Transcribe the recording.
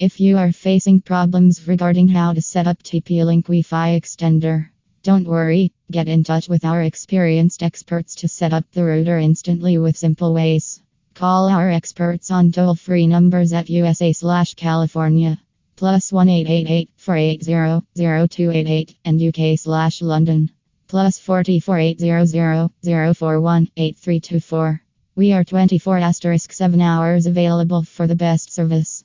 If you are facing problems regarding how to set up TP Link Wi Fi extender, don't worry, get in touch with our experienced experts to set up the router instantly with simple ways. Call our experts on toll free numbers at USA slash California plus 1 888 480 0288 and UK slash London plus 44 800 041 8324. We are 24 asterisk 7 hours available for the best service.